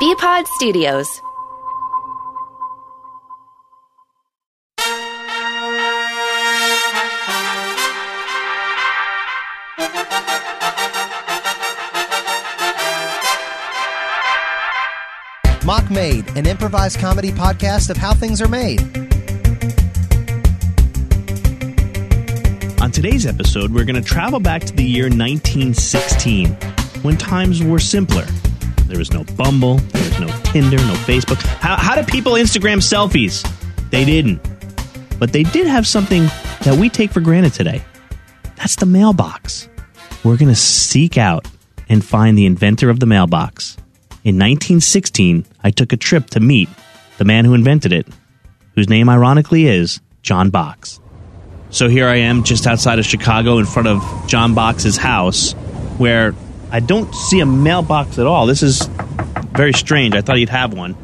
Bpod Studios. Mock Made, an improvised comedy podcast of how things are made. On today's episode, we're going to travel back to the year 1916 when times were simpler. There was no Bumble, there was no Tinder, no Facebook. How, how did people Instagram selfies? They didn't. But they did have something that we take for granted today. That's the mailbox. We're going to seek out and find the inventor of the mailbox. In 1916, I took a trip to meet the man who invented it, whose name ironically is John Box. So here I am just outside of Chicago in front of John Box's house, where I don't see a mailbox at all. This is very strange. I thought he'd have one.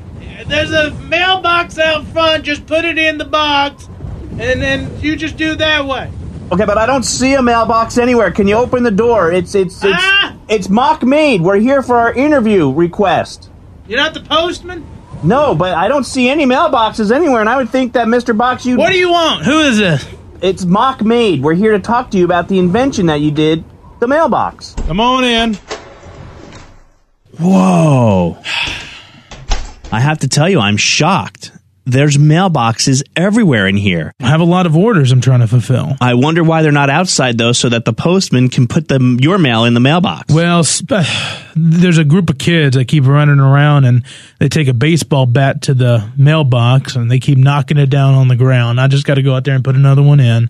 There's a mailbox out front. Just put it in the box, and then you just do that way. Okay, but I don't see a mailbox anywhere. Can you open the door? It's it's it's Ah! it's mock made. We're here for our interview request. You're not the postman. No, but I don't see any mailboxes anywhere, and I would think that Mr. Box, you What do you want? Who is this? it's mock made. We're here to talk to you about the invention that you did, the mailbox. Come on in. Whoa. I have to tell you, I'm shocked. There's mailboxes everywhere in here. I have a lot of orders I'm trying to fulfill. I wonder why they're not outside though, so that the postman can put the your mail in the mailbox. Well, sp- there's a group of kids that keep running around and they take a baseball bat to the mailbox and they keep knocking it down on the ground. I just got to go out there and put another one in.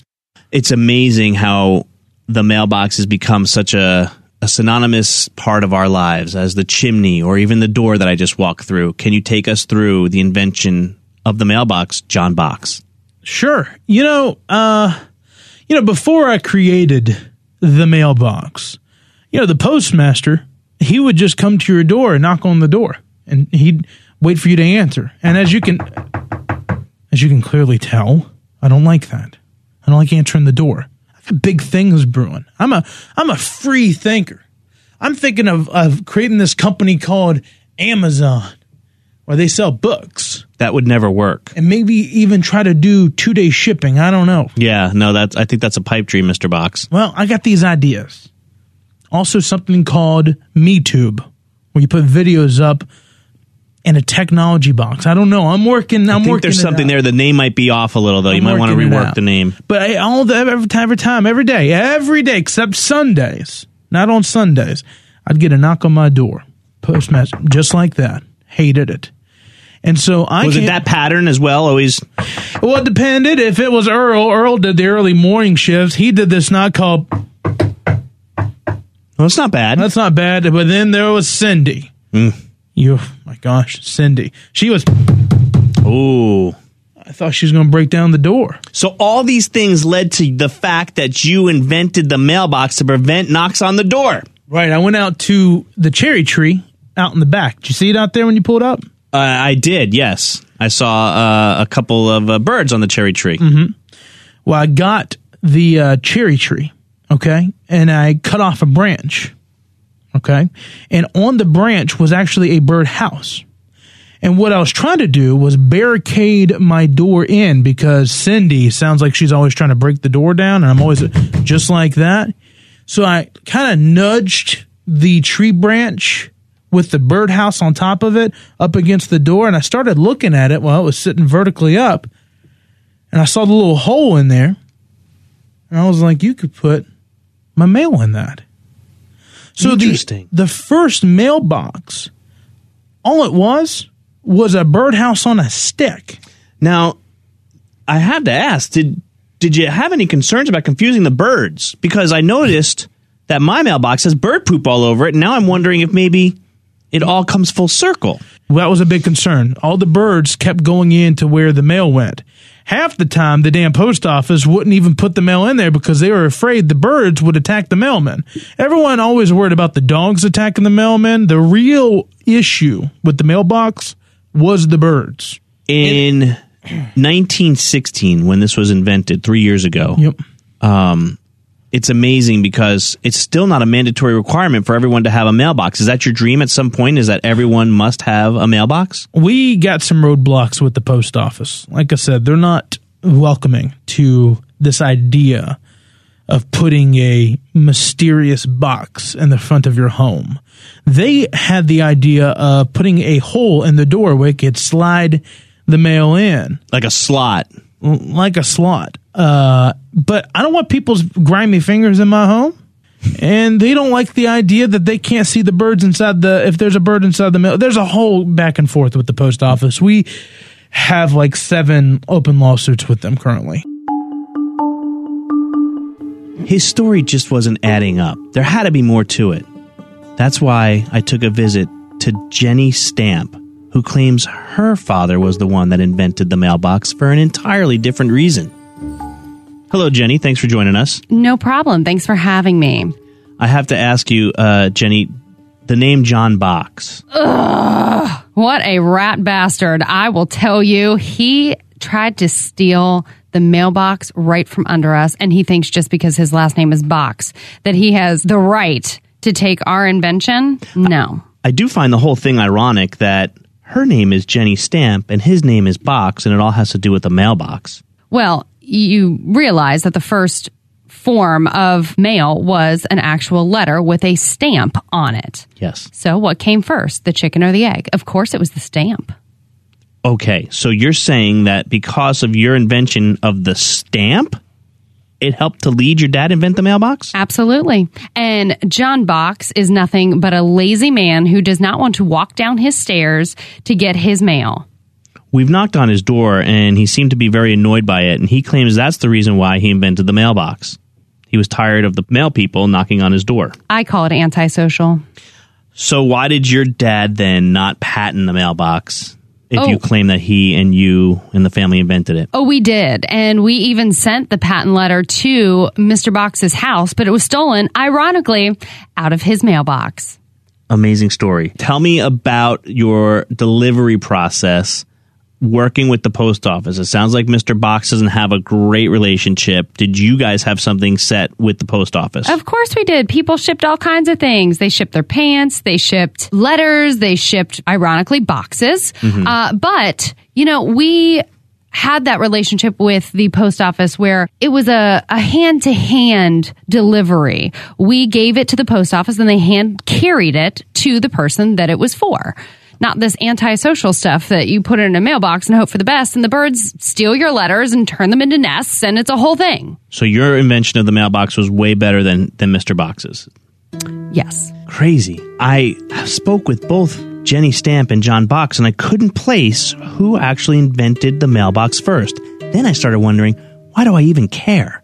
it's amazing how the mailbox has become such a, a synonymous part of our lives as the chimney or even the door that I just walked through. Can you take us through the invention of the mailbox, John Box? Sure. You know, uh, you know, before I created the mailbox, you know, the postmaster, he would just come to your door and knock on the door and he'd wait for you to answer. And as you can, as you can clearly tell, I don't like that. I don't like answering the door. Big things brewing. I'm a, I'm a free thinker. I'm thinking of, of creating this company called Amazon where they sell books That would never work. and maybe even try to do two day shipping. I don't know. Yeah, no, that's I think that's a pipe dream, Mr. Box. Well, I got these ideas. Also, something called MeTube, where you put videos up in a technology box. I don't know. I'm working. I'm I think working. there's something out. there. The name might be off a little though. you I'm might want to rework the name. But I, all the every time, every time, every day, every day except Sundays. Not on Sundays. I'd get a knock on my door, postmaster, just like that. Hated it. And so I Was it that pattern as well? Always Well, it depended. If it was Earl, Earl did the early morning shifts. He did this knock called Well, it's not bad. That's not bad. But then there was Cindy. Mm. You, my gosh, Cindy. She was. Ooh. I thought she was going to break down the door. So all these things led to the fact that you invented the mailbox to prevent knocks on the door. Right. I went out to the cherry tree out in the back. Did you see it out there when you pulled up? Uh, I did, yes. I saw uh, a couple of uh, birds on the cherry tree. Well, I got the uh, cherry tree. Okay. And I cut off a branch. Okay. And on the branch was actually a bird house. And what I was trying to do was barricade my door in because Cindy sounds like she's always trying to break the door down, and I'm always just like that. So I kind of nudged the tree branch with the birdhouse on top of it up against the door, and I started looking at it while it was sitting vertically up, and I saw the little hole in there, and I was like, "You could put my mail in that." So the Interesting. the first mailbox, all it was was a birdhouse on a stick. Now, I have to ask, did did you have any concerns about confusing the birds? Because I noticed that my mailbox has bird poop all over it, and now I'm wondering if maybe it all comes full circle. Well, that was a big concern. All the birds kept going in to where the mail went. Half the time, the damn post office wouldn't even put the mail in there because they were afraid the birds would attack the mailman. Everyone always worried about the dogs attacking the mailman. The real issue with the mailbox was the birds. In 1916, when this was invented three years ago, Yep. Um, it's amazing because it's still not a mandatory requirement for everyone to have a mailbox. Is that your dream at some point? Is that everyone must have a mailbox? We got some roadblocks with the post office. Like I said, they're not welcoming to this idea of putting a mysterious box in the front of your home. They had the idea of putting a hole in the door where it could slide the mail in Like a slot. Like a slot. Uh, but I don't want people's grimy fingers in my home. And they don't like the idea that they can't see the birds inside the, if there's a bird inside the mail. There's a whole back and forth with the post office. We have like seven open lawsuits with them currently. His story just wasn't adding up. There had to be more to it. That's why I took a visit to Jenny Stamp, who claims her father was the one that invented the mailbox for an entirely different reason. Hello, Jenny. Thanks for joining us. No problem. Thanks for having me. I have to ask you, uh, Jenny, the name John Box. Ugh, What a rat bastard. I will tell you, he tried to steal the mailbox right from under us, and he thinks just because his last name is Box that he has the right to take our invention. No. I do find the whole thing ironic that her name is Jenny Stamp and his name is Box, and it all has to do with the mailbox. Well, you realize that the first form of mail was an actual letter with a stamp on it. Yes. So, what came first, the chicken or the egg? Of course, it was the stamp. Okay, so you're saying that because of your invention of the stamp, it helped to lead your dad invent the mailbox? Absolutely. And John Box is nothing but a lazy man who does not want to walk down his stairs to get his mail. We've knocked on his door and he seemed to be very annoyed by it, and he claims that's the reason why he invented the mailbox. He was tired of the mail people knocking on his door. I call it antisocial. So why did your dad then not patent the mailbox if Oh. you claim that he and you and the family invented it? Oh, we did. And we even sent the patent letter to Mr. Box's house, but it was stolen, ironically, out of his mailbox. Amazing story. Tell me about your delivery process working with the post office. It sounds like Mr. Box doesn't have a great relationship. Did you guys have something set with the post office? Of course we did. People shipped all kinds of things. They shipped their pants, they shipped letters, they shipped, ironically, boxes. Uh, but, you know, we had that relationship with the post office where it was a, a hand to hand delivery. We gave it to the post office and they hand carried it to the person that it was for. Not this antisocial stuff that you put in a mailbox and hope for the best, and the birds steal your letters and turn them into nests, and it's a whole thing. so your invention of the mailbox was way better than, than Mr. Box's. Yes. Crazy. I spoke with both Jenny Stamp and John Box, and I couldn't place who actually invented the mailbox first. Then I started wondering, why do I even care?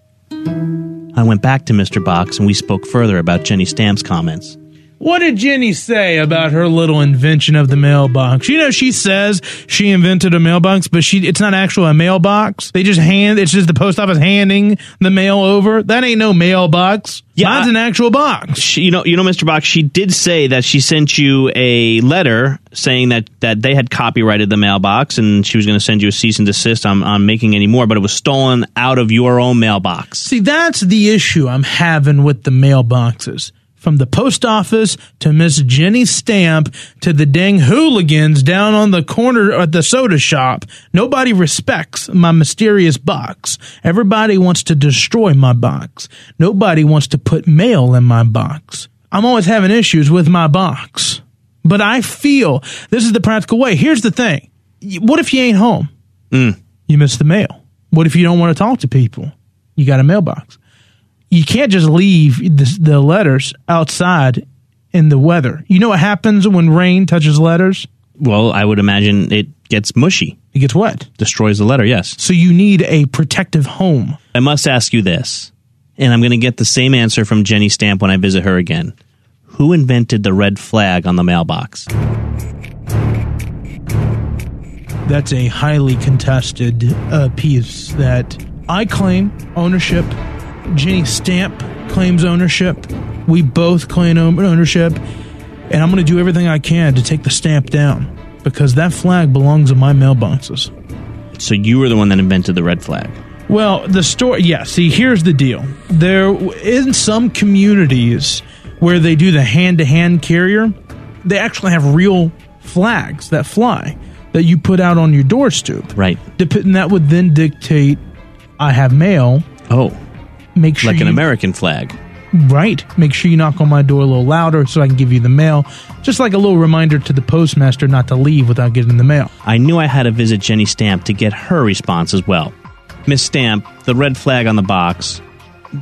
I went back to Mr. Box and we spoke further about Jenny Stamp's comments. What did Jenny say about her little invention of the mailbox? You know, she says she invented a mailbox, but she it's not actually a mailbox. They just hand it's just the post office handing the mail over. That ain't no mailbox. Yeah, Mine's an actual box. She, you know, you know, Mr. Box. She did say that she sent you a letter saying that that they had copyrighted the mailbox, and she was going to send you a cease and desist on on making any more. But it was stolen out of your own mailbox. See, that's the issue I'm having with the mailboxes. From the post office to Miss Jenny Stamp to the dang hooligans down on the corner at the soda shop, nobody respects my mysterious box. Everybody wants to destroy my box. Nobody wants to put mail in my box. I'm always having issues with my box. But I feel this is the practical way. Here's the thing. What if you ain't home? Mm. You miss the mail. What if you don't want to talk to people? You got a mailbox. You can't just leave the, the letters outside in the weather. You know what happens when rain touches letters? Well, I would imagine it gets mushy, It gets wet. destroys the letter. Yes. So you need a protective home. I must ask you this, and I'm going to get the same answer from Jenny Stamp when I visit her again. Who invented the red flag on the mailbox? That's a highly contested uh, piece that I claim ownership. Jenny Stamp claims ownership. We both claim ownership. And I'm going to do everything I can to take the stamp down because that flag belongs in my mailboxes. So you were the one that invented the red flag. Well, the story, yeah. See, here's the deal. There, in some communities where they do the hand-to-hand carrier, they actually have real flags that fly that you put out on your door stoop. Right. Dep- and that would then dictate, I have mail. Oh, Make sure like an you- American flag. Right. Make sure you knock on my door a little louder so I can give you the mail. Just like a little reminder to the postmaster not to leave without getting the mail. I knew I had to visit Jenny Stamp to get her response as well. Miss Stamp, the red flag on the box.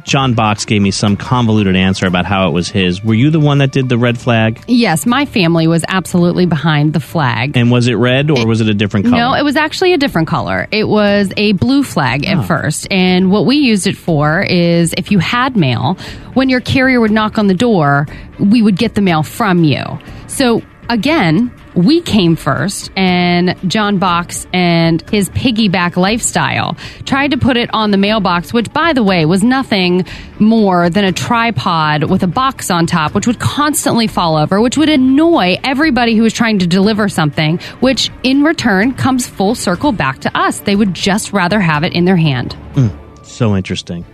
John Box gave me some convoluted answer about how it was his. Were you the one that did the red flag? Yes, my family was absolutely behind the flag. And was it red or was it a different color? No, it was actually a different color. It was a blue flag at oh. first. And what we used it for is if you had mail, when your carrier would knock on the door, we would get the mail from you. So again, we came first, and John Box and his piggyback lifestyle tried to put it on the mailbox, which, by the way, was nothing more than a tripod with a box on top, which would constantly fall over, which would annoy everybody who was trying to deliver something, which in return comes full circle back to us. They would just rather have it in their hand. Mm, so interesting.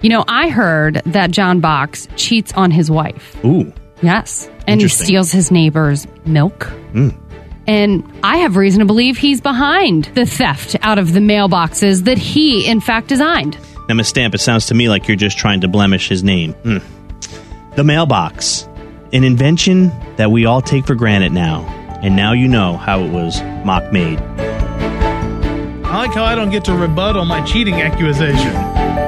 You know, I heard that John Box cheats on his wife. Ooh. Yes. And he steals his neighbor's milk. And I have reason to believe he's behind the theft out of the mailboxes that he, in fact, designed. Now, Miss Stamp, it sounds to me like you're just trying to blemish his name. Hmm. The mailbox, an invention that we all take for granted now, and now you know how it was mock made. I like how I don't get to rebut on my cheating accusation.